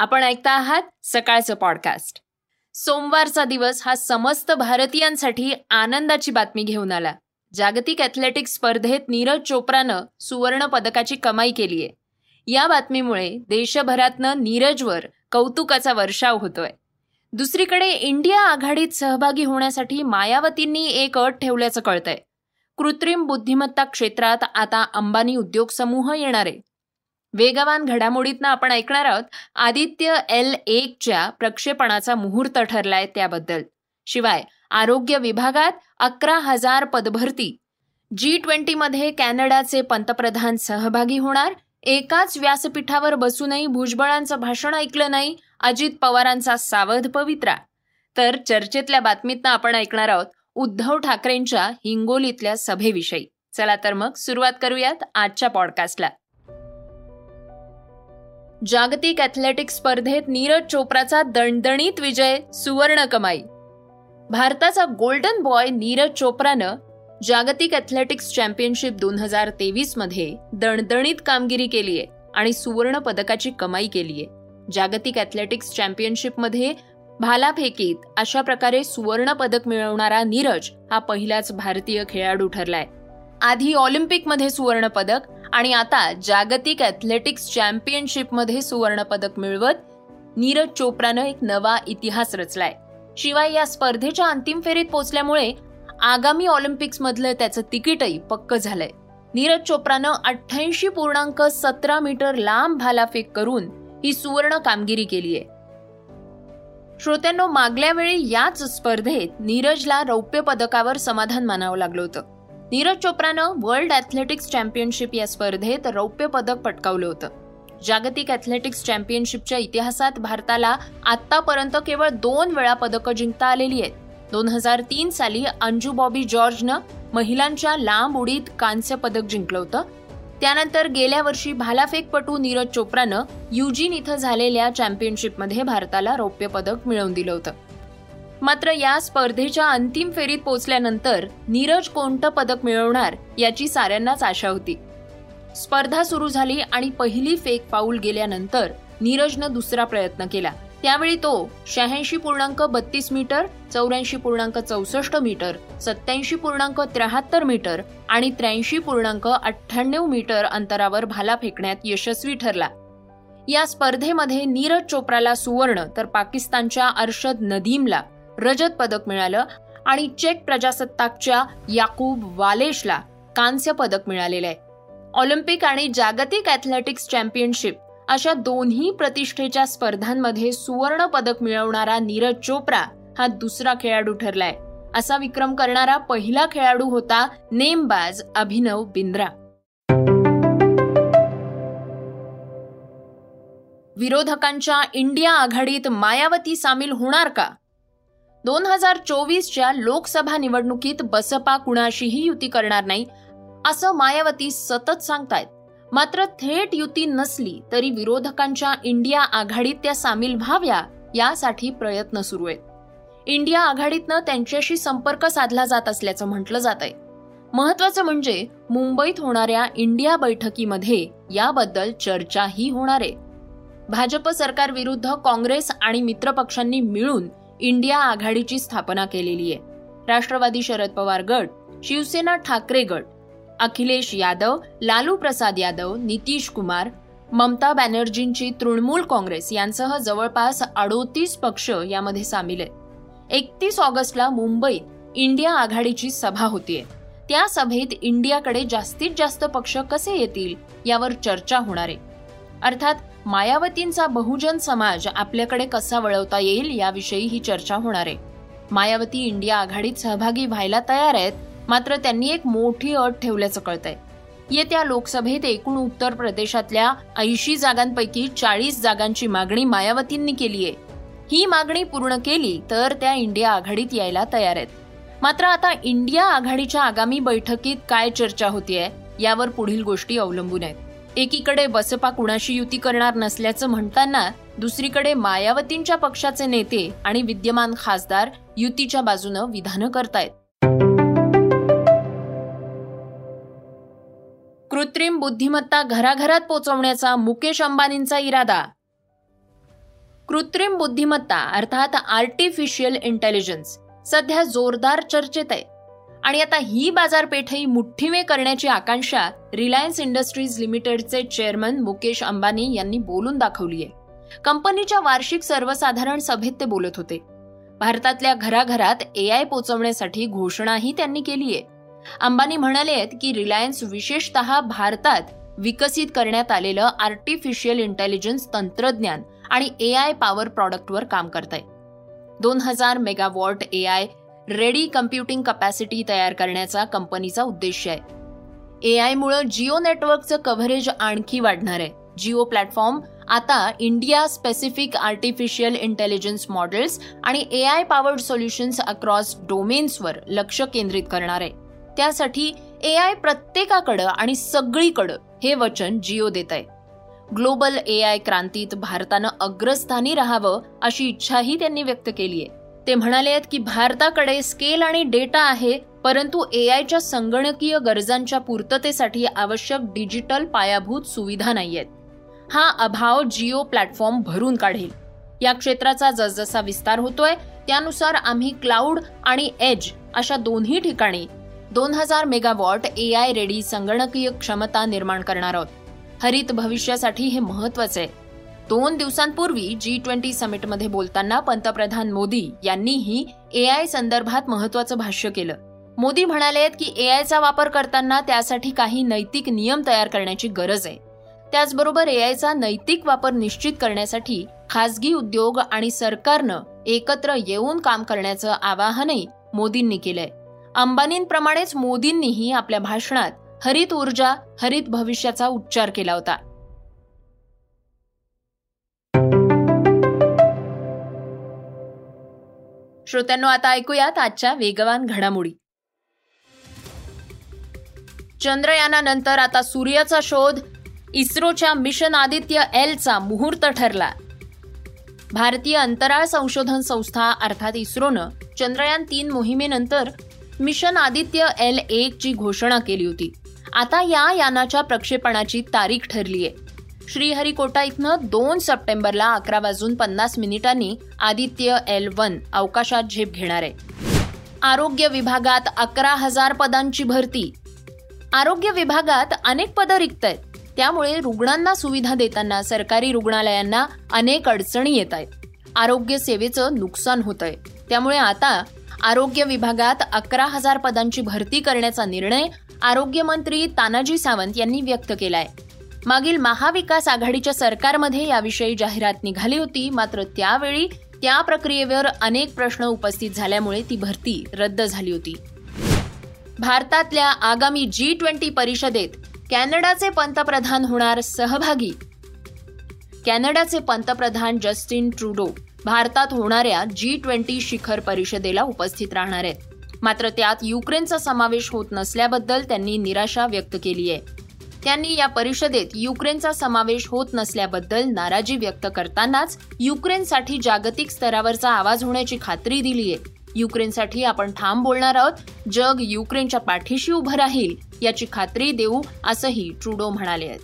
आपण ऐकता आहात सकाळचं पॉडकास्ट सोमवारचा दिवस हा समस्त भारतीयांसाठी आनंदाची बातमी घेऊन आला. जागतिक ॲथलेटिक्स स्पर्धेत नीरज चोप्रानं सुवर्ण पदकाची कमाई केली आहे. या बातमीमुळे देशभरातनं नीरजवर कौतुकाचा वर्षाव होतोय. दुसरीकडे इंडिया आघाडीत सहभागी होण्यासाठी मायावतींनी एक अट ठेवल्याचं कळतंय. कृत्रिम बुद्धिमत्ता क्षेत्रात आता अंबानी उद्योग समूह येणार आहे. वेगवान घडामोडीतनं आपण ऐकणार आहोत. आदित्य एल एकच्या प्रक्षेपणाचा मुहूर्त ठरलाय त्याबद्दल. शिवाय आरोग्य विभागात अकरा हजार पदभरती. जी ट्वेंटीमध्ये कॅनडाचे पंतप्रधान सहभागी होणार. एकाच व्यासपीठावर बसूनही भुजबळांचं भाषण ऐकलं नाही अजित पवारांचा सावध पवित्रा. तर चर्चेतल्या बातमीतनं आपण ऐकणार आहोत उद्धव ठाकरेंच्या हिंगोलीतल्या सभेविषयी. चला तर मग सुरुवात करूयात आजच्या पॉडकास्टला जागतिक ॲथलेटिक्स स्पर्धेत नीरज चोप्राचा दणदणीत विजय सुवर्ण कमाई. भारताचा गोल्डन बॉय नीरज चोप्रानं जागतिक ॲथलेटिक्स चॅम्पियनशिप दोन हजार तेवीसमध्ये दणदणीत कामगिरी केली आहे आणि सुवर्ण पदकाची कमाई केली आहे. जागतिक ॲथलेटिक्स चॅम्पियनशिपमध्ये भालाफेकीत अशा प्रकारे सुवर्ण पदक मिळवणारा नीरज हा पहिलाच भारतीय खेळाडू ठरलाय. आधी ऑलिम्पिकमध्ये सुवर्ण पदक आणि आता जागतिक ॲथलेटिक्स चॅम्पियनशिपमध्ये सुवर्णपदक मिळवत नीरज चोप्रानं एक नवा इतिहास रचलाय. शिवाय या स्पर्धेच्या अंतिम फेरीत पोचल्यामुळे आगामी ऑलिम्पिक्समधलं त्याचं तिकीटही पक्क झालंय. नीरज चोप्रानं अठ्ठ्याऐंशी पूर्णांक सतरा मीटर लांब भालाफेक करून ही सुवर्ण कामगिरी केली आहे. श्रोत्यांनो मागल्या वेळी याच स्पर्धेत नीरजला रौप्य पदकावर समाधान मानावं लागलं होतं. नीरज चोप्रानं वर्ल्ड ॲथलेटिक्स चॅम्पियनशिप या स्पर्धेत रौप्य पदक पटकावलं होतं. जागतिक ॲथलेटिक्स चॅम्पियनशिपच्या इतिहासात भारताला आत्तापर्यंत केवळ दोन वेळा पदकं जिंकता आलेली आहेत. दोन हजार तीन साली अंजू बॉबी जॉर्जनं महिलांच्या लांब उडीत कांस्य पदक जिंकलं होतं. त्यानंतर गेल्या वर्षी भालाफेकपटू नीरज चोप्रानं युजीन इथं झालेल्या चॅम्पियनशिपमध्ये भारताला रौप्य पदक मिळवून दिलं होतं. मात्र या स्पर्धेच्या अंतिम फेरीत पोहोचल्यानंतर नीरज कोणतं पदक मिळवणार याची साऱ्यांनाच आशा होती. स्पर्धा सुरू झाली आणि पहिली फेक पाऊल गेल्यानंतर नीरजनं दुसरा प्रयत्न केला. त्यावेळी तो शहाऐंशी पूर्णांक बत्तीस मीटर चौऱ्याऐंशी पूर्णांक चौसष्ट मीटर सत्याऐंशी पूर्णांक त्र्याहत्तर मीटर आणि त्र्याऐंशी पूर्णांक अठ्ठ्याण्णव मीटर अंतरावर भाला फेकण्यात यशस्वी ठरला. या स्पर्धेमध्ये नीरज चोप्राला सुवर्ण तर पाकिस्तानच्या अर्शद नदीमला. रजत पदक मिळालं आणि चेक प्रजासत्ताकच्या याकूब वालेशला कांस्य पदक मिळालेलं आहे. ऑलिम्पिक आणि जागतिक ॲथलेटिक्स चॅम्पियनशिप अशा दोन्ही प्रतिष्ठेच्या स्पर्धांमध्ये सुवर्ण पदक मिळवणारा नीरज चोप्रा हा दुसरा खेळाडू ठरलाय. असा विक्रम करणारा पहिला खेळाडू होता नेमबाज अभिनव बिंद्रा. विरोधकांच्या इंडिया आघाडीत मायावती सामील होणार का? दोन हजार चोवीसच्या लोकसभा निवडणुकीत बसपा कुणाशीही युती करणार नाही असं मायावती सतत सांगतायत. मात्र थेट युती नसली तरी विरोधकांच्या इंडिया आघाडीत त्या सामील व्हाव्या यासाठी प्रयत्न सुरू आहेत. इंडिया आघाडीतनं त्यांच्याशी संपर्क साधला जात असल्याचं म्हटलं जात आहे महत्वाचं म्हणजे मुंबईत होणाऱ्या इंडिया बैठकीमध्ये याबद्दल चर्चाही होणार आहे. भाजप सरकारविरुद्ध काँग्रेस आणि मित्रपक्षांनी मिळून इंडिया आघाडीची स्थापना केलेली आहे. राष्ट्रवादी शरद पवार गट शिवसेना ठाकरे गट अखिलेश यादव लालू प्रसाद यादव नितीश कुमार ममता बॅनर्जींची तृणमूल काँग्रेस यांसह जवळपास अडोतीस पक्ष यामध्ये सामील आहेत. एकतीस ऑगस्टला मुंबईत इंडिया आघाडीची सभा होतीये. त्या सभेत इंडियाकडे जास्तीत जास्त पक्ष कसे येतील यावर चर्चा होणार आहे. अर्थात मायावतींचा बहुजन समाज आपल्याकडे कसा वळवता येईल याविषयी ही चर्चा होणार आहे. मायावती इंडिया आघाडीत सहभागी व्हायला तयार आहेत मात्र त्यांनी एक मोठी अट ठेवल्याचं कळतंय. येत्या लोकसभेत एकूण उत्तर प्रदेशातल्या ऐंशी जागांपैकी चाळीस जागांची मागणी मायावतींनी केली आहे. ही मागणी पूर्ण केली तर त्या इंडिया आघाडीत यायला तयार आहेत. मात्र आता इंडिया आघाडीच्या आगामी बैठकीत काय चर्चा होतीये यावर पुढील गोष्टी अवलंबून आहेत. एकीकडे बसपा कुणाशी युती करणार नसल्याचं म्हणताना दुसरीकडे मायावतींच्या पक्षाचे नेते आणि विद्यमान खासदार युतीच्या बाजूनं विधानं करतायत. कृत्रिम बुद्धिमत्ता घराघरात पोचवण्याचा मुकेश अंबानींचा इरादा. कृत्रिम बुद्धिमत्ता अर्थात आर्टिफिशियल इंटेलिजन्स सध्या जोरदार चर्चेत आहे आणि आता ही बाजारपेठही मुठ्ठीमे करण्याची आकांक्षा रिलायन्स इंडस्ट्रीज लिमिटेडचे चेअरमन मुकेश अंबानी यांनी बोलून दाखवली आहे कंपनीच्या वार्षिक सर्वसाधारण सभेत ते बोलत होते. भारतातल्या घराघरात एआय पोचवण्यासाठी घोषणाही त्यांनी केली आहे अंबानी म्हणाले आहेत की रिलायन्स विशेषतः भारतात विकसित करण्यात आलेलं आर्टिफिशियल इंटेलिजन्स तंत्रज्ञान आणि ए आय पॉवर प्रॉडक्टवर काम करत आहे दोन हजार megawatt A I ready computing capacity तयार करण्याचा कंपनीचा उद्देश आहे. ए आयमुळं जिओ नेटवर्कचं कव्हरेज आणखी वाढणार आहे. जिओ प्लॅटफॉर्म आता India specific artificial intelligence models आणि A I powered solutions across डोमेन्सवर लक्ष केंद्रित करणार आहे. त्यासाठी ए आय प्रत्येकाकडं आणि सगळीकडं हे वचन जिओ देत आहे. ग्लोबल ए आय क्रांतीत भारतानं अग्रस्थानी राहावं अशी इच्छाही त्यांनी व्यक्त केली आहे ते म्हणाले आहेत की भारताकडे स्केल आणि डेटा आहे परंतु ए आयच्या संगणकीय गरजांच्या पूर्ततेसाठी आवश्यक डिजिटल पायाभूत सुविधा नाही आहेत हा अभाव जिओ प्लॅटफॉर्म भरून काढेल. या क्षेत्राचा जसजसा विस्तार होतोय त्यानुसार आम्ही क्लाउड आणि एज अशा दोन्ही ठिकाणी दोन हजार मेगावॉट ए आय रेडी संगणकीय क्षमता निर्माण करणार आहोत. हरित भविष्यासाठी हे महत्वाचं आहे. दोन दिवसांपूर्वी जी ट्वेंटी समिटमध्ये बोलताना पंतप्रधान मोदी यांनीही ए आय संदर्भात महत्वाचं भाष्य केलं. मोदी म्हणाले की ए आयचा वापर करताना त्यासाठी काही नैतिक नियम तयार करण्याची गरज आहे. त्याचबरोबर ए आयचा नैतिक वापर निश्चित करण्यासाठी खासगी उद्योग आणि सरकारनं एकत्र येऊन काम करण्याचं आवाहनही मोदींनी केलंय. अंबानींप्रमाणेच मोदींनीही आपल्या भाषणात हरित ऊर्जा हरित भविष्याचा उच्चार केला होता. श्रोत्यांनो आता ऐकूयात आजच्या वेगवान घडामोडी. चंद्रयानानंतर आता सूर्याचा शोध इस्रोच्या मिशन आदित्य एलचा मुहूर्त ठरला. भारतीय अंतराळ संशोधन संस्था अर्थात इस्रोनं चंद्रयान तीन मोहिमेनंतर मिशन आदित्य एल एक ची घोषणा केली होती. आता या यानाच्या प्रक्षेपणाची तारीख ठरली आहे श्रीहरिकोटा इथनं दोन सप्टेंबरला अकरा वाजून पन्नास मिनिटांनी आदित्य एल वन अवकाशात झेप घेणार आहे. आरोग्य विभागात अकरा हजार पदांची भरती. आरोग्य विभागात अनेक पदं रिक्त आहेत त्यामुळे रुग्णांना सुविधा देताना सरकारी रुग्णालयांना अनेक अडचणी येत आहेत आरोग्य सेवेचं नुकसान होत आहे त्यामुळे आता आरोग्य विभागात अकरा हजार पदांची भरती करण्याचा निर्णय आरोग्यमंत्री तानाजी सावंत यांनी व्यक्त केला आहे मागील महाविकास आघाडीच्या सरकारमध्ये याविषयी जाहिरात निघाली होती. मात्र त्यावेळी त्या प्रक्रियेवर अनेक प्रश्न उपस्थित झाल्यामुळे ती भरती रद्द झाली होती. भारतातल्या आगामी जी ट्वेंटी परिषदेत कॅनडाचे पंतप्रधान होणार सहभागी. कॅनडाचे पंतप्रधान जस्टिन ट्रुडो भारतात होणाऱ्या जी ट्वेंटी शिखर परिषदेला उपस्थित राहणार आहेत. मात्र त्यात युक्रेनचा समावेश होत नसल्याबद्दल त्यांनी निराशा व्यक्त केली आहे. त्यांनी या परिषदेत युक्रेनचा समावेश होत नसल्याबद्दल नाराजी व्यक्त करतानाच युक्रेनसाठी जागतिक स्तरावरचा आवाज होण्याची खात्री दिली आहे. युक्रेनसाठी आपण ठाम बोलणार आहोत जग युक्रेनच्या पाठीशी उभं राहील याची खात्री देऊ असंही ट्रुडो म्हणाले आहेत.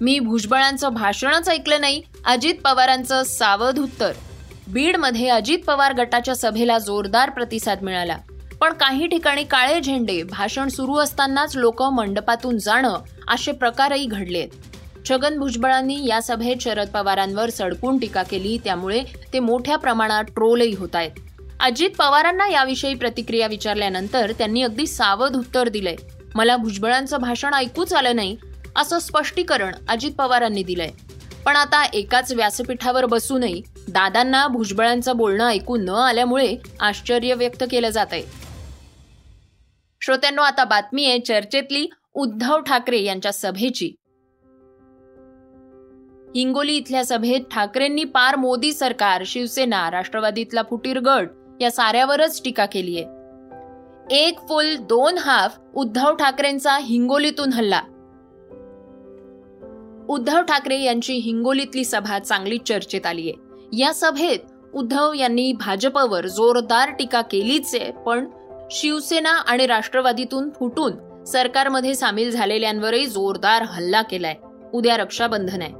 मी भुजबळांचं भाषणच ऐकलं नाही अजित पवारांचं सावध उत्तर. बीडमध्ये अजित पवार गटाच्या सभेला जोरदार प्रतिसाद मिळाला. पण काही ठिकाणी काळे झेंडे भाषण सुरू असतानाच लोक मंडपातून जाणं असे प्रकारही घडलेत. छगन भुजबळांनी या सभेत शरद पवारांवर सडकून टीका केली त्यामुळे ते मोठ्या प्रमाणात ट्रोलही होत आहेत अजित पवारांना याविषयी प्रतिक्रिया विचारल्यानंतर त्यांनी अगदी सावध उत्तर दिलंय. मला भुजबळांचं भाषण ऐकूच आलं नाही असं स्पष्टीकरण अजित पवारांनी दिलंय. पण आता एकाच व्यासपीठावर बसूनही दादांना भुजबळांचं बोलणं ऐकू न आल्यामुळे आश्चर्य व्यक्त केलं जात आहे श्रोत्यांनो आता बातमी आहे चर्चेतली उद्धव ठाकरे यांच्या सभेची. हिंगोली इथल्या सभेत ठाकरेंनी पार मोदी सरकार शिवसेना राष्ट्रवादीतला फुटीर गट या साऱ्यावरच टीका केली आहे. एक फुल दोन हाफ उद्धव ठाकरेंचा हिंगोलीतून हल्ला. उद्धव ठाकरे यांची हिंगोलीतली सभा चांगली चर्चेत आली आहे. या सभेत उद्धव यांनी भाजपवर जोरदार टीका केलीच आहे पण शिवसेना आणि राष्ट्रवादीतून फुटून सरकारमध्ये सामील झालेल्यांवरही जोरदार हल्ला केलाय. उद्या रक्षाबंधन आहे.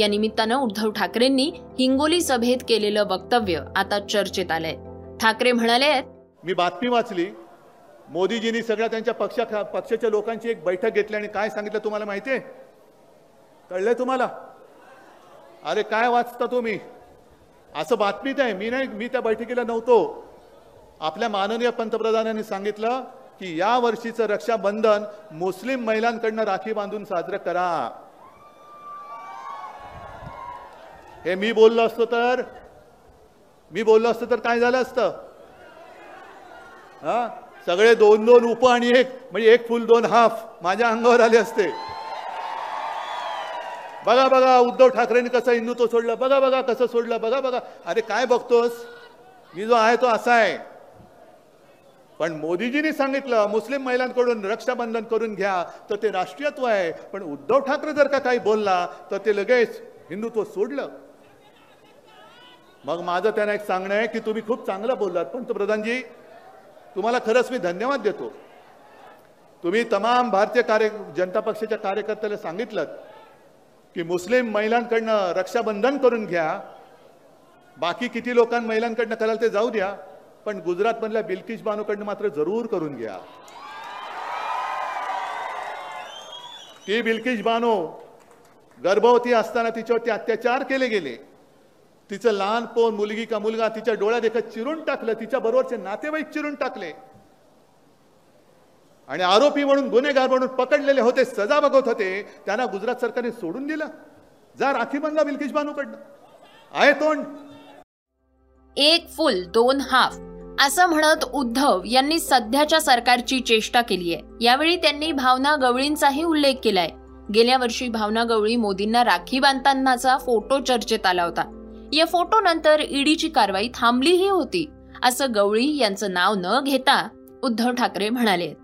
या निमित्तानं उद्धव ठाकरेंनी हिंगोली सभेत केलेलं वक्तव्य आता चर्चेत आलंय. ठाकरे म्हणाले मी बातमी वाचली. मोदीजींनी सगळ्या त्यांच्या पक्षा पक्षाच्या लोकांची एक बैठक घेतली आणि काय सांगितलं तुम्हाला माहिती आहे? कळलंय तुम्हाला? अरे काय वाचता तुम्ही? असं बातमीत आहे. मी नाही मी त्या बैठकीला नव्हतो. आपल्या माननीय पंतप्रधानांनी सांगितलं की या वर्षीचं रक्षाबंधन मुस्लिम महिलांकडनं राखी बांधून साजरं करा. हे मी बोललो असतो तर? मी बोललो असतो तर काय झालं असतं? हा? सगळे दोन दोन उप आणि एक म्हणजे एक फुल दोन हाफ माझ्या अंगावर आले असते. बघा बघा उद्धव ठाकरेंनी कसं हिंदुत्व सोडलं बघा बघा कसं सोडलं बघा बघा. अरे काय बघतोस? मी जो आहे तो असा आहे. पण मोदीजींनी सांगितलं मुस्लिम महिलांकडून रक्षाबंधन करून घ्या तर ते राष्ट्रीयत्व आहे. पण उद्धव ठाकरे जर का काही बोलला तर ते लगेच हिंदुत्व सोडलं. मग माझं त्यांना एक सांगणं आहे की तुम्ही खूप चांगलं बोललात. पंतप्रधानजी तुम्हाला खरंच मी धन्यवाद देतो. तुम्ही तमाम भारतीय कार्य जनता पक्षाच्या कार्यकर्त्याला सांगितलं की मुस्लिम महिलांकडनं रक्षाबंधन करून घ्या. बाकी किती लोकां महिलांकडनं कराल ते जाऊ द्या. पण गुजरातमधल्या बिल्किश बानूकडनं मात्र जरूर करून घ्या. ती बिल्किश बानो गर्भवती असताना तिच्यावरती अत्याचार केले गेले. तिचं लहान पोन मुलगी का मुलगा तिच्या डोळ्यात देखत चिरून टाकलं तिच्या बरोबरचे नातेवाईक चिरून टाकले. आणि आरोपी म्हणून गुन्हेगार म्हणून पकडलेले होते सजा बघत होते त्यांना गुजरात सरकारने सोडून दिलं. जा राखी बनला बिल्किश बानूकडनं आहे तोंड. एक फुल दोन हाफ. असं म्हणत उद्धव यांनी सध्याच्या सरकारची चेष्टा केली आहे. यावेळी त्यांनी भावना गवळींचाही उल्लेख केलाय. गेल्या वर्षी भावना गवळी मोदींना राखी बांधतानाचा फोटो चर्चेत आला होता. या फोटो नंतर ईडीची कारवाई थांबलीही होती असं गवळी यांचं नाव न घेता उद्धव ठाकरे म्हणाले.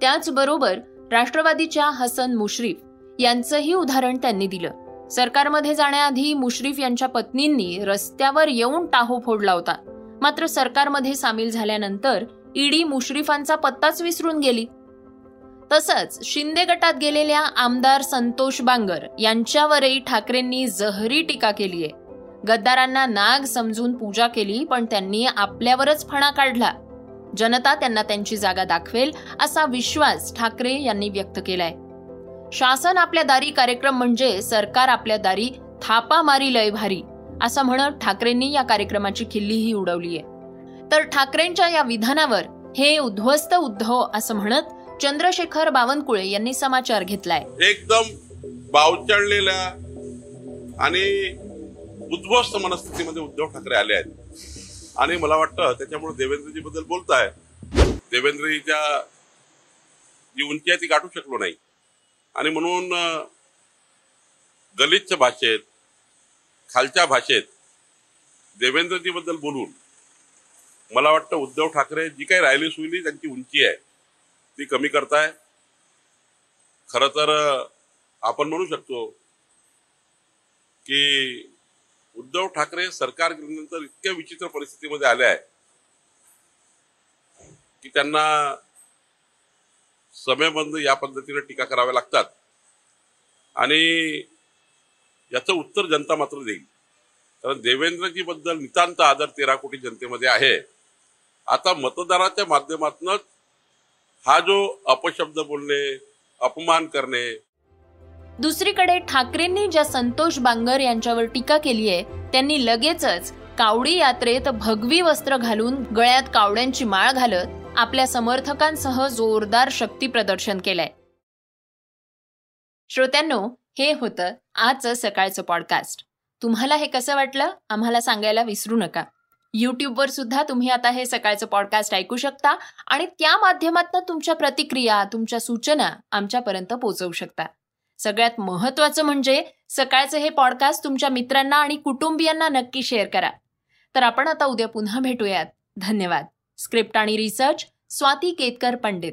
त्याचबरोबर राष्ट्रवादीच्या हसन मुश्रीफ यांचंही उदाहरण त्यांनी दिलं. सरकारमध्ये जाण्याआधी मुश्रीफ यांच्या पत्नींनी रस्त्यावर येऊन टाहो फोडला होता. मात्र सरकारमध्ये सामील झाल्यानंतर ईडी मुश्रीफांचा पत्ताच विसरून गेली. तसंच शिंदे गटात गेलेल्या आमदार संतोष बांगर यांच्यावरही ठाकरेंनी जहरी टीका केली आहे. गद्दारांना नाग समजून पूजा केली पण त्यांनी आपल्यावरच फणा काढला. जनता त्यांना त्यांची जागा दाखवेल असा विश्वास ठाकरे यांनी व्यक्त केलाय. शासन आपल्या दारी कार्यक्रम म्हणजे सरकार आपल्या दारी थापा मारी लय भारी. असं म्हणत ठाकरेंनी या कार्यक्रमाची खिल्लीही उडवली आहे. तर ठाकरेंच्या या विधानावर हे उद्ध्वस्त उद्धव असं म्हणत चंद्रशेखर बावनकुळे यांनी समाचार घेतलाय. एकदम बावचळलेल्या आणि उद्ध्वस्त मनस्थितीमध्ये उद्धव ठाकरे आले आहेत. आणि मला वाटतं त्याच्यामुळे देवेंद्रजी बद्दल बोलताय. देवेंद्रजीच्या जी उंची आहे ती गाठू शकलो नाही. आणि म्हणून गलिच्छ भाषेत खालच्या भाषेत देवेंद्रजी बद्दल बोलून मला वाटतं उद्धव ठाकरे जी काही राहिली सुईली त्यांची उंची आहे ती कमी करताय. खर तर आपण म्हणू शकतो की उद्धव ठाकरे सरकार गेल्यानंतर इतक्या विचित्र परिस्थितीमध्ये आले आहे की त्यांना समयबंद या पद्धतीने टीका कराव्या लागतात. आणि याचं उत्तर जनता मात्र देईल. कारण देवेंद्रजी बद्दल नितांत आदर तेरा कोटी जनतेमध्ये आहे. आता मतदाराच्या माध्यमातूनच हा जो अपशब्द बोलणे अपमान करणे दुसरीकडे ठाकरेंनी ज्या संतोष बांगर यांच्यावर टीका केली आहे त्यांनी लगेचच कावडी यात्रेत भगवी वस्त्र घालून गळ्यात कावड्यांची माळ घालत आपल्या समर्थकांसह जोरदार शक्ती प्रदर्शन केलंय. श्रोत्यांनो हे होतं आजचं सकाळचं पॉडकास्ट तुम्हाला हे कसं वाटलं? आम्हाला सांगायला विसरू नका. यूट्यूबवर सुद्धा तुम्ही आता हे सकाळचं पॉडकास्ट ऐकू शकता आणि त्या माध्यमातून तुमच्या प्रतिक्रिया तुमच्या सूचना आमच्यापर्यंत पोहोचवू शकता. सगळ्यात महत्वाचं म्हणजे सकाळचं हे पॉडकास्ट तुमच्या मित्रांना आणि कुटुंबियांना नक्की शेअर करा. तर आपण आता उद्या पुन्हा भेटूयात. धन्यवाद. स्क्रिप्ट आणि रिसर्च स्वाती केतकर पंडित.